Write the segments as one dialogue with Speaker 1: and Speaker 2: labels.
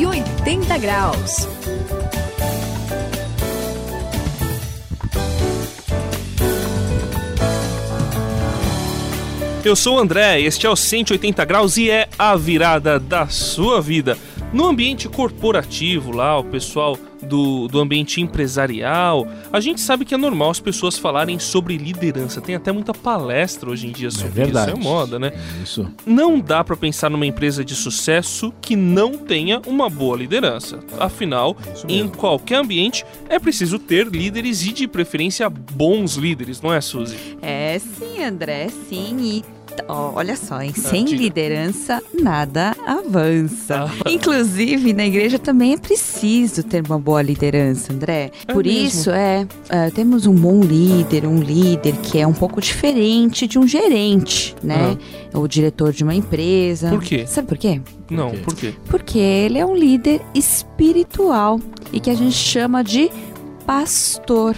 Speaker 1: 180 graus.
Speaker 2: Eu sou o André, este é o 180 graus e é a virada da sua vida. No ambiente corporativo lá, o pessoal do, do ambiente empresarial, a gente sabe que é normal as pessoas falarem sobre liderança. Tem até muita palestra hoje em dia sobre
Speaker 3: é verdade.
Speaker 2: isso. É moda, né?
Speaker 3: Isso.
Speaker 2: Não dá para pensar numa empresa de sucesso que não tenha uma boa liderança. Afinal, em qualquer ambiente é preciso ter líderes e de preferência bons líderes, não é, Suzy?
Speaker 4: É sim, André, sim. E Ó, olha só, hein? Sem
Speaker 2: diga.
Speaker 4: liderança, nada avança.
Speaker 2: Ah.
Speaker 4: Inclusive, na igreja também é preciso ter uma boa liderança, André.
Speaker 2: É
Speaker 4: Por
Speaker 2: mesmo?
Speaker 4: isso, é, é, temos um bom líder, um líder que é um pouco diferente de um gerente, né? O diretor de uma empresa.
Speaker 2: Ah. Por quê?
Speaker 4: Sabe por quê?
Speaker 2: Não, por quê?
Speaker 4: Porque ele é um líder espiritual e que a gente chama de pastor.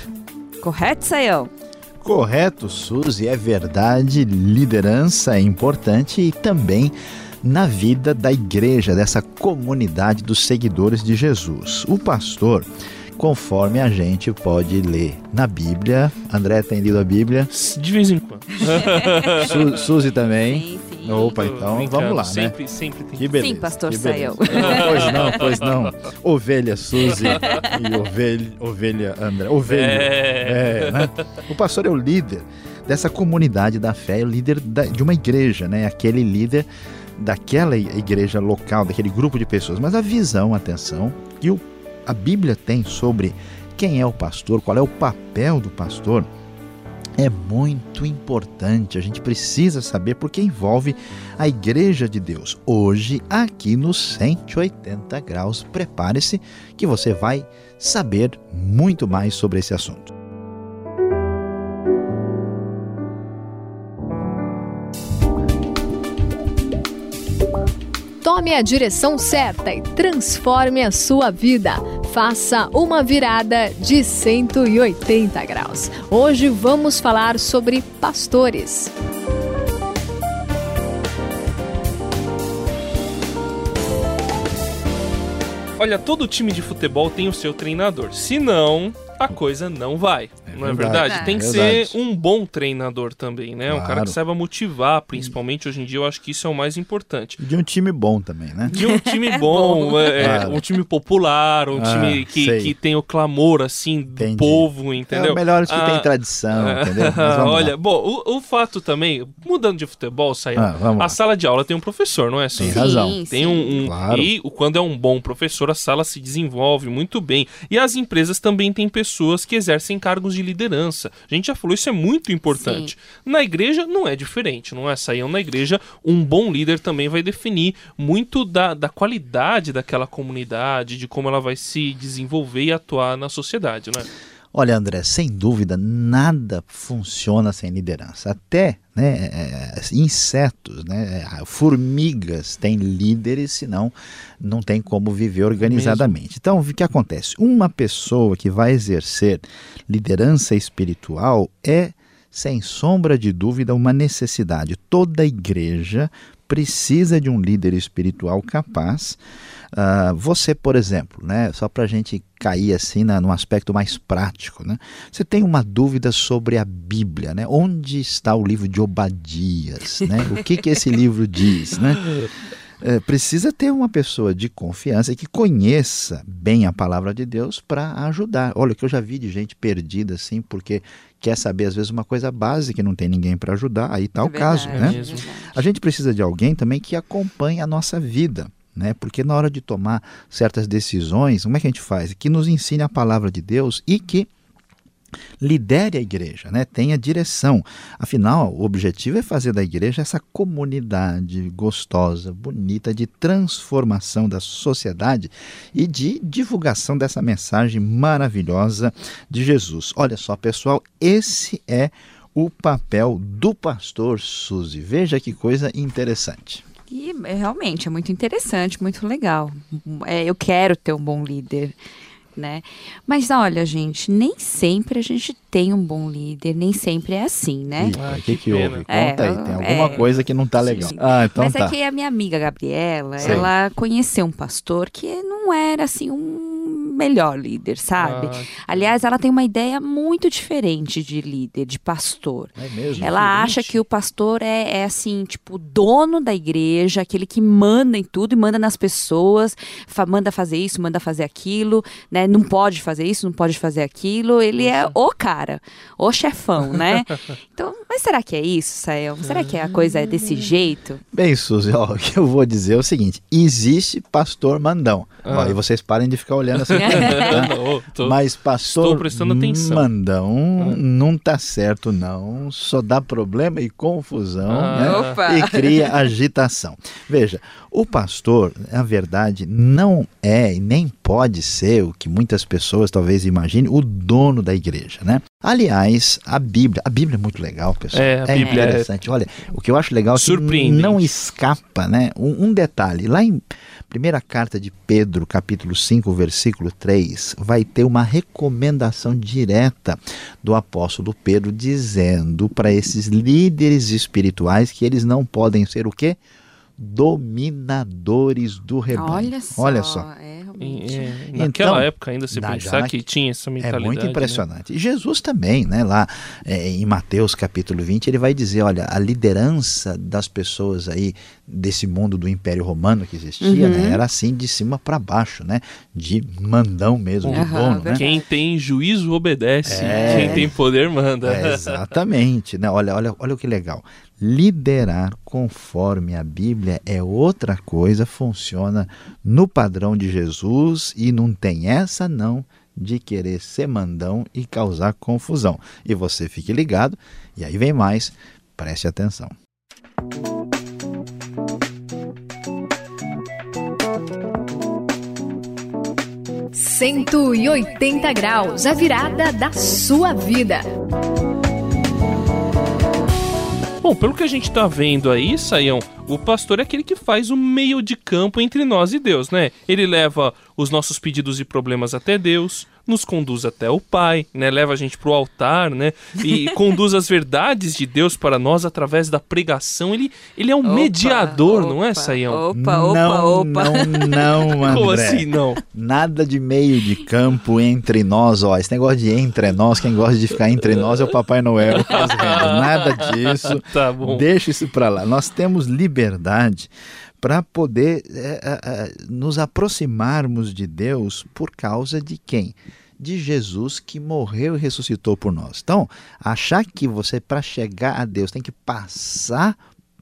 Speaker 4: Correto, Sayão?
Speaker 3: Correto, Suzy, é verdade. Liderança é importante e também na vida da igreja, dessa comunidade dos seguidores de Jesus. O pastor, conforme a gente pode ler na Bíblia, André tem lido a Bíblia,
Speaker 2: De vez em quando.
Speaker 3: Su Suzy também.
Speaker 4: Sim, sim.
Speaker 3: Opa, então vamos lá, né?
Speaker 2: sempre, Sempre tem
Speaker 3: Que beleza.
Speaker 4: Sim, pastor
Speaker 3: que beleza.
Speaker 4: Sayão.
Speaker 3: Pois não, pois não. Ovelha Suzy e ovelha, ovelha André. Ovelha.
Speaker 2: É.
Speaker 3: O pastor é o líder dessa comunidade da fé, é o líder da- de uma igreja, né? Aquele líder daquela igreja local, daquele grupo de pessoas. Mas a visão, atenção, que o- a Bíblia tem sobre quem é o pastor, qual é o papel do pastor, é muito importante. A gente precisa saber porque envolve a Igreja de Deus. Hoje, aqui no 180 graus, prepare-se que você vai saber muito mais sobre esse assunto.
Speaker 1: Tome a direção certa e transforme a sua vida. Faça uma virada de 180 graus. Hoje vamos falar sobre pastores.
Speaker 2: Olha, todo time de futebol tem o seu treinador. Se não, a coisa não vai.
Speaker 3: É
Speaker 2: não é
Speaker 3: verdade.
Speaker 2: verdade? Tem que
Speaker 3: Verdade.
Speaker 2: ser um bom treinador também, né? Um cara
Speaker 3: Claro.
Speaker 2: que saiba motivar, principalmente hoje em dia, eu acho que isso é o mais importante.
Speaker 3: De um time bom também, né?
Speaker 2: De um time bom, é, é,
Speaker 3: Claro.
Speaker 2: um time popular, um
Speaker 3: Ah,
Speaker 2: time que,
Speaker 3: sei.
Speaker 2: que tem o clamor, assim, do
Speaker 3: Entendi.
Speaker 2: povo,
Speaker 3: É
Speaker 2: entendeu?
Speaker 3: o melhor que
Speaker 2: Ah,
Speaker 3: tem tradição, entendeu? Mas vamos lá.
Speaker 2: Olha, bom, o, o fato também, mudando de futebol, saiu.
Speaker 3: Ah,
Speaker 2: a sala de aula tem um professor, não é?
Speaker 3: Tem
Speaker 2: Suzy?
Speaker 3: razão.
Speaker 4: Sim,
Speaker 2: Tem
Speaker 4: sim.
Speaker 2: um, um-
Speaker 3: Claro.
Speaker 2: e o- quando é um bom professor, a sala se desenvolve muito bem. E as empresas também têm pessoas que exercem cargos de liderança. A gente já falou, isso é muito importante. Na igreja não é diferente, não é? Saiam na igreja, um bom líder também vai definir muito da, da qualidade daquela comunidade, de como ela vai se desenvolver e atuar na sociedade, né?
Speaker 3: Olha, André, sem dúvida, nada funciona sem liderança. Até né, é, insetos, né, formigas têm líderes, senão não tem como viver organizadamente. Então, o que acontece? Uma pessoa que vai exercer liderança espiritual é, sem sombra de dúvida, uma necessidade. Toda igreja precisa de um líder espiritual capaz. Ah, você, por exemplo, né, só para a gente cair assim na, num aspecto mais prático, né, você tem uma dúvida sobre a Bíblia, né? Onde está o livro de Obadias? Né? O que, que esse livro diz? Né? É, precisa ter uma pessoa de confiança e que conheça bem a palavra de Deus para ajudar. Olha, o que eu já vi de gente perdida assim, porque quer saber às vezes uma coisa básica e não tem ninguém para ajudar, aí está o caso,
Speaker 4: É
Speaker 3: né?
Speaker 4: é.
Speaker 3: A gente precisa de alguém também que acompanhe a nossa vida, né? Porque na hora de tomar certas decisões, como é que a gente faz? Que nos ensine a palavra de Deus e que lidere a igreja, né? tenha direção. Afinal, o objetivo é fazer da igreja essa comunidade gostosa, bonita, de transformação da sociedade e de divulgação dessa mensagem maravilhosa de Jesus. Olha só, pessoal, esse é o papel do pastor Suzy. Veja que coisa interessante.
Speaker 4: E é, realmente é muito interessante, muito legal. É, eu quero ter um bom líder. Né? Mas olha, gente, nem sempre a gente tem um bom líder, nem sempre é assim, né?
Speaker 3: O que, que houve? Conta
Speaker 4: É,
Speaker 3: aí, tem alguma
Speaker 4: é.
Speaker 3: coisa que não tá legal.
Speaker 4: Sim.
Speaker 3: Ah, então
Speaker 4: Mas
Speaker 3: tá.
Speaker 4: é que a minha amiga Gabriela,
Speaker 3: Sei.
Speaker 4: ela conheceu um pastor que não era assim um melhor líder, sabe?
Speaker 2: Ah,
Speaker 4: Aliás, ela tem uma ideia muito diferente de líder, de pastor.
Speaker 3: É mesmo?
Speaker 4: Ela acha que o pastor é, é, assim, tipo, o dono da igreja, aquele que manda em tudo e manda nas pessoas, fa- manda fazer isso, manda fazer aquilo, né? Não pode fazer isso, não pode fazer aquilo. Ele é o cara, o chefão, né? Então, mas será que é isso, Sael? Será que a coisa é desse jeito?
Speaker 3: Bem, Suzy, ó, o que eu vou dizer é o seguinte: existe pastor mandão. Ó,
Speaker 2: Ah.
Speaker 3: e vocês parem de ficar olhando assim.
Speaker 2: tô-
Speaker 3: Mas pastor
Speaker 2: estou prestando atenção.
Speaker 3: mandão
Speaker 2: Ah.
Speaker 3: não tá certo, não. Só dá problema e confusão,
Speaker 2: Ah.
Speaker 3: né?
Speaker 4: Opa!
Speaker 3: E cria agitação. Veja, o pastor, na verdade, não é e nem pode ser o que muitas pessoas talvez imaginem, o dono da igreja, né? Aliás, a Bíblia, a Bíblia é muito legal, pessoal.
Speaker 2: É, a Bíblia é-
Speaker 3: interessante. Olha, o que eu acho legal é que não escapa, né? Um, um detalhe, lá em primeira carta de Pedro, capítulo 5, versículo 3, vai ter uma recomendação direta do apóstolo Pedro dizendo para esses líderes espirituais que eles não podem ser o quê? Dominadores do rebanho.
Speaker 4: Olha só.
Speaker 3: Olha só.
Speaker 4: É,
Speaker 2: é, naquela
Speaker 3: Então,
Speaker 2: época ainda você
Speaker 3: na-
Speaker 2: pensar
Speaker 3: já
Speaker 2: que tinha essa
Speaker 3: É
Speaker 2: mentalidade.
Speaker 3: muito
Speaker 2: né?
Speaker 3: impressionante. E Jesus também, né? Lá é, em Mateus capítulo 20, ele vai dizer: olha, a liderança das pessoas aí desse mundo do Império Romano que existia,
Speaker 4: Uhum.
Speaker 3: né? Era assim de cima para baixo, né? De mandão mesmo, de
Speaker 4: Aham,
Speaker 3: dono, né?
Speaker 2: Quem tem juízo obedece,
Speaker 3: É.
Speaker 2: quem tem poder manda.
Speaker 3: É, exatamente, né? Olha, olha, olha o que legal. Liderar conforme a Bíblia é outra coisa, funciona no padrão de Jesus e não tem essa não de querer ser mandão e causar confusão. E você fique ligado, e aí vem mais, preste atenção.
Speaker 1: 180 graus, a virada da sua vida.
Speaker 2: Bom, pelo que a gente tá vendo aí, Saião, o pastor é aquele que faz o meio de campo entre nós e Deus, né? Ele leva os nossos pedidos e problemas até Deus, nos conduz até o Pai, né? Leva a gente pro altar, né? E conduz as verdades de Deus para nós através da pregação. Ele, ele é um
Speaker 4: Opa,
Speaker 2: mediador, não é,
Speaker 4: opa,
Speaker 2: Saião?
Speaker 4: Opa, opa,
Speaker 3: não,
Speaker 4: opa.
Speaker 3: não, não, André.
Speaker 2: Como assim não?
Speaker 3: Nada de meio de campo entre nós, ó. Esse negócio de entre nós, quem gosta de ficar entre nós é o Papai Noel. Nada disso.
Speaker 2: Tá bom.
Speaker 3: Deixa isso para lá. Nós temos liberdade para poder é, é, é, nos aproximarmos de Deus por causa de quem? De Jesus que morreu e ressuscitou por nós. Então, achar que você, para chegar a Deus, tem que passar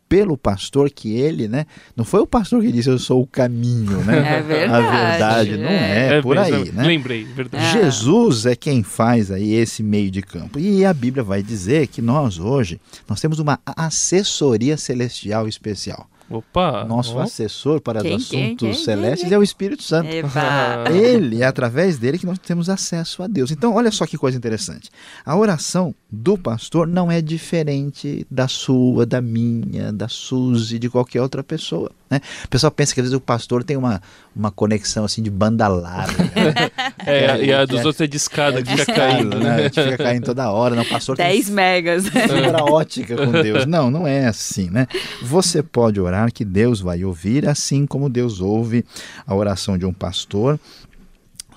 Speaker 3: pelo pastor que ele, né? Não foi o pastor que disse eu sou o caminho, né?
Speaker 4: É verdade,
Speaker 3: A verdade não é,
Speaker 2: É
Speaker 3: por
Speaker 2: mesmo,
Speaker 3: aí, né?
Speaker 2: Lembrei, verdade.
Speaker 4: Ah.
Speaker 3: Jesus é quem faz aí esse meio de campo. E a Bíblia vai dizer que nós hoje nós temos uma assessoria celestial especial.
Speaker 2: Opa.
Speaker 3: Nosso assessor para
Speaker 4: Quem,
Speaker 3: os assuntos
Speaker 4: quem,
Speaker 3: celestes
Speaker 4: quem,
Speaker 3: é o Espírito Santo.
Speaker 4: Eba.
Speaker 3: Ele, é através dele que nós temos acesso a Deus. Então, olha só que coisa interessante. A oração do pastor não é diferente da sua, da minha, da Suzy, de qualquer outra pessoa. Né? O pessoal pensa que às vezes o pastor tem uma, uma conexão assim de banda larga. né?
Speaker 2: É, e a
Speaker 3: É,
Speaker 2: dos
Speaker 3: é-
Speaker 2: outros é de escada
Speaker 3: É
Speaker 2: que fica caindo,
Speaker 3: né? A
Speaker 2: né?
Speaker 3: gente fica caindo toda hora. Não, o pastor tem
Speaker 4: 10 megas.
Speaker 3: fibra ótica com Deus. Não, não é assim, né? Você pode orar que Deus vai ouvir, assim como Deus ouve a oração de um pastor.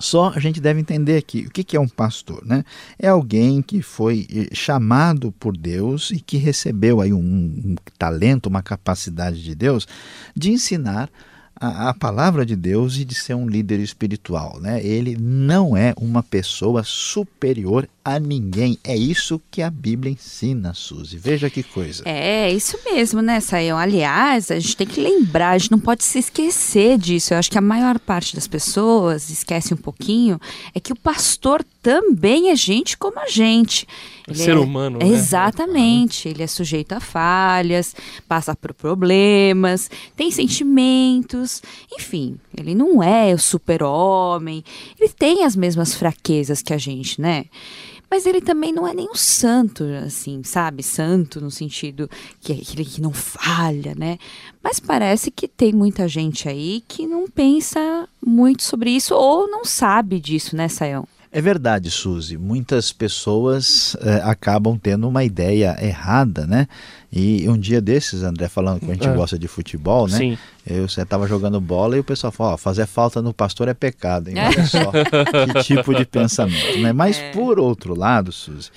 Speaker 3: Só a gente deve entender aqui o que é um pastor, né? É alguém que foi eh, chamado por Deus e que recebeu aí um, um talento, uma capacidade de Deus de ensinar a, a palavra de Deus e de ser um líder espiritual, né? Ele não é uma pessoa superior a ninguém. É isso que a Bíblia ensina, Suzy. Veja que coisa.
Speaker 4: É, isso mesmo, né, Saião? Aliás, a gente tem que lembrar, a gente não pode se esquecer disso. Eu acho que a maior parte das pessoas esquece um pouquinho, é que o pastor também é gente como a gente. Ele
Speaker 2: Ser humano, né?
Speaker 4: Exatamente. Ele é sujeito a falhas, passa por problemas, tem sentimentos, enfim, ele não é o super-homem, ele tem as mesmas fraquezas que a gente, né? Mas ele também não é nem um santo, assim, sabe? Santo no sentido que é aquele que não falha, né? Mas parece que tem muita gente aí que não pensa muito sobre isso ou não sabe disso, né, Sayão?
Speaker 3: É verdade, Suzy. Muitas pessoas é, acabam tendo uma ideia errada, né? E um dia desses, André, falando que a gente é. gosta de futebol, né? Sim. Eu, você estava jogando bola e o pessoal falou, ó, fazer falta no pastor é pecado, hein? Olha só que tipo de pensamento, né? Mas é. por outro lado, Suzy,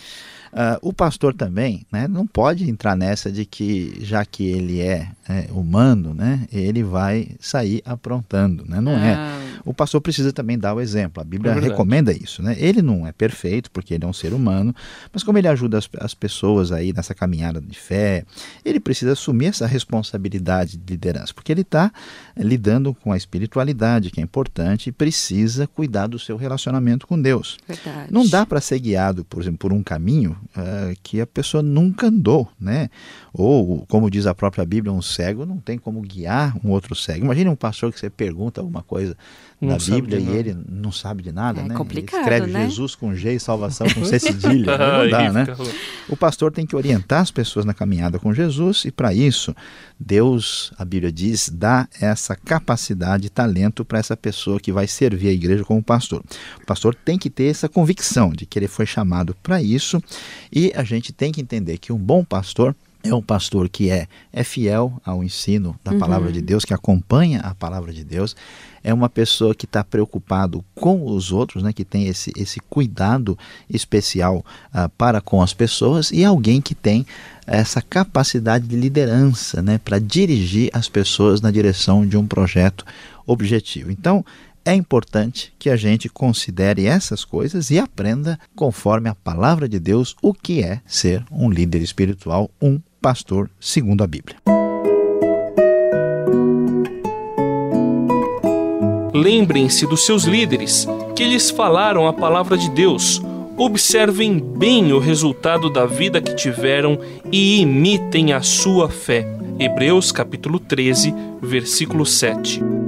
Speaker 3: Uh, o pastor também né, não pode entrar nessa de que, já que ele é, é humano, né, ele vai sair aprontando. Né? Não ah. é. O pastor precisa também dar o exemplo. A Bíblia é recomenda isso. Né? Ele não é perfeito, porque ele é um ser humano, mas como ele ajuda as, as pessoas aí nessa caminhada de fé, ele precisa assumir essa responsabilidade de liderança, porque ele está lidando com a espiritualidade, que é importante, e precisa cuidar do seu relacionamento com Deus.
Speaker 4: Verdade.
Speaker 3: Não dá para ser guiado, por exemplo, por um caminho uh, que a pessoa nunca andou, né? Ou, como diz a própria Bíblia, um cego não tem como guiar um outro cego. Imagine um pastor que você pergunta alguma coisa não na Bíblia e ele não sabe de nada,
Speaker 4: é
Speaker 3: né?
Speaker 4: Complicado,
Speaker 3: ele escreve
Speaker 4: né?
Speaker 3: Jesus com G e salvação com C cedilha. não dá, né? O pastor tem que orientar as pessoas na caminhada com Jesus e para isso Deus, a Bíblia diz, dá essa capacidade, talento para essa pessoa que vai servir a igreja como pastor. O pastor tem que ter essa convicção de que ele foi chamado para isso e a gente tem que entender que um bom pastor é um pastor que é, é fiel ao ensino da uhum. palavra de Deus, que acompanha a palavra de Deus, é uma pessoa que está preocupado com os outros, né, que tem esse, esse cuidado especial uh, para com as pessoas e alguém que tem essa capacidade de liderança né, para dirigir as pessoas na direção de um projeto objetivo. Então, é importante que a gente considere essas coisas e aprenda, conforme a palavra de Deus, o que é ser um líder espiritual, um pastor, segundo a Bíblia.
Speaker 2: Lembrem-se dos seus líderes, que lhes falaram a palavra de Deus. Observem bem o resultado da vida que tiveram e imitem a sua fé. Hebreus capítulo 13, versículo 7.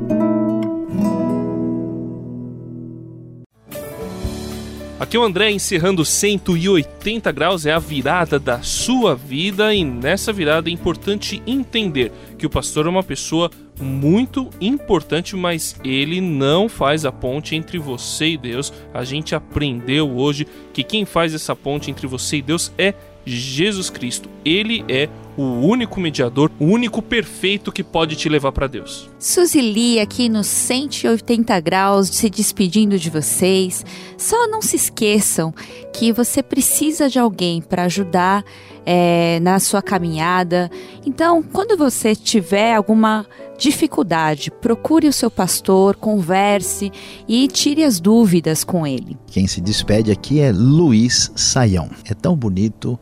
Speaker 2: Aqui o André encerrando 180 graus é a virada da sua vida e nessa virada é importante entender que o pastor é uma pessoa muito importante, mas ele não faz a ponte entre você e Deus. A gente aprendeu hoje que quem faz essa ponte entre você e Deus é Jesus Cristo. Ele é o único mediador, o único perfeito que pode te levar para Deus.
Speaker 4: Suzy Lee aqui nos 180 graus, se despedindo de vocês. Só não se esqueçam que você precisa de alguém para ajudar é, na sua caminhada. Então, quando você tiver alguma dificuldade, procure o seu pastor, converse e tire as dúvidas com ele.
Speaker 3: Quem se despede aqui é Luiz Saião. É tão bonito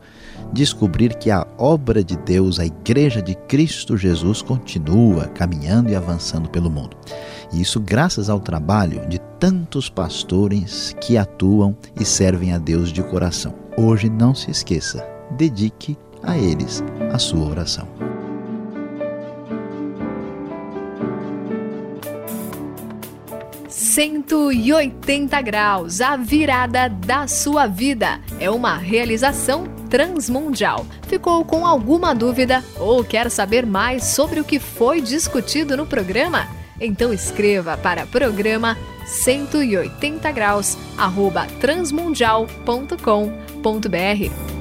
Speaker 3: descobrir que a obra de Deus, a Igreja de Cristo Jesus, continua caminhando e avançando pelo mundo. E isso graças ao trabalho de tantos pastores que atuam e servem a Deus de coração. Hoje não se esqueça, dedique a eles a sua oração.
Speaker 1: Cento e oitenta graus, a virada da sua vida. É uma realização transmundial. Ficou com alguma dúvida ou quer saber mais sobre o que foi discutido no programa? Então escreva para programa 180 graus arroba transmundial.com.br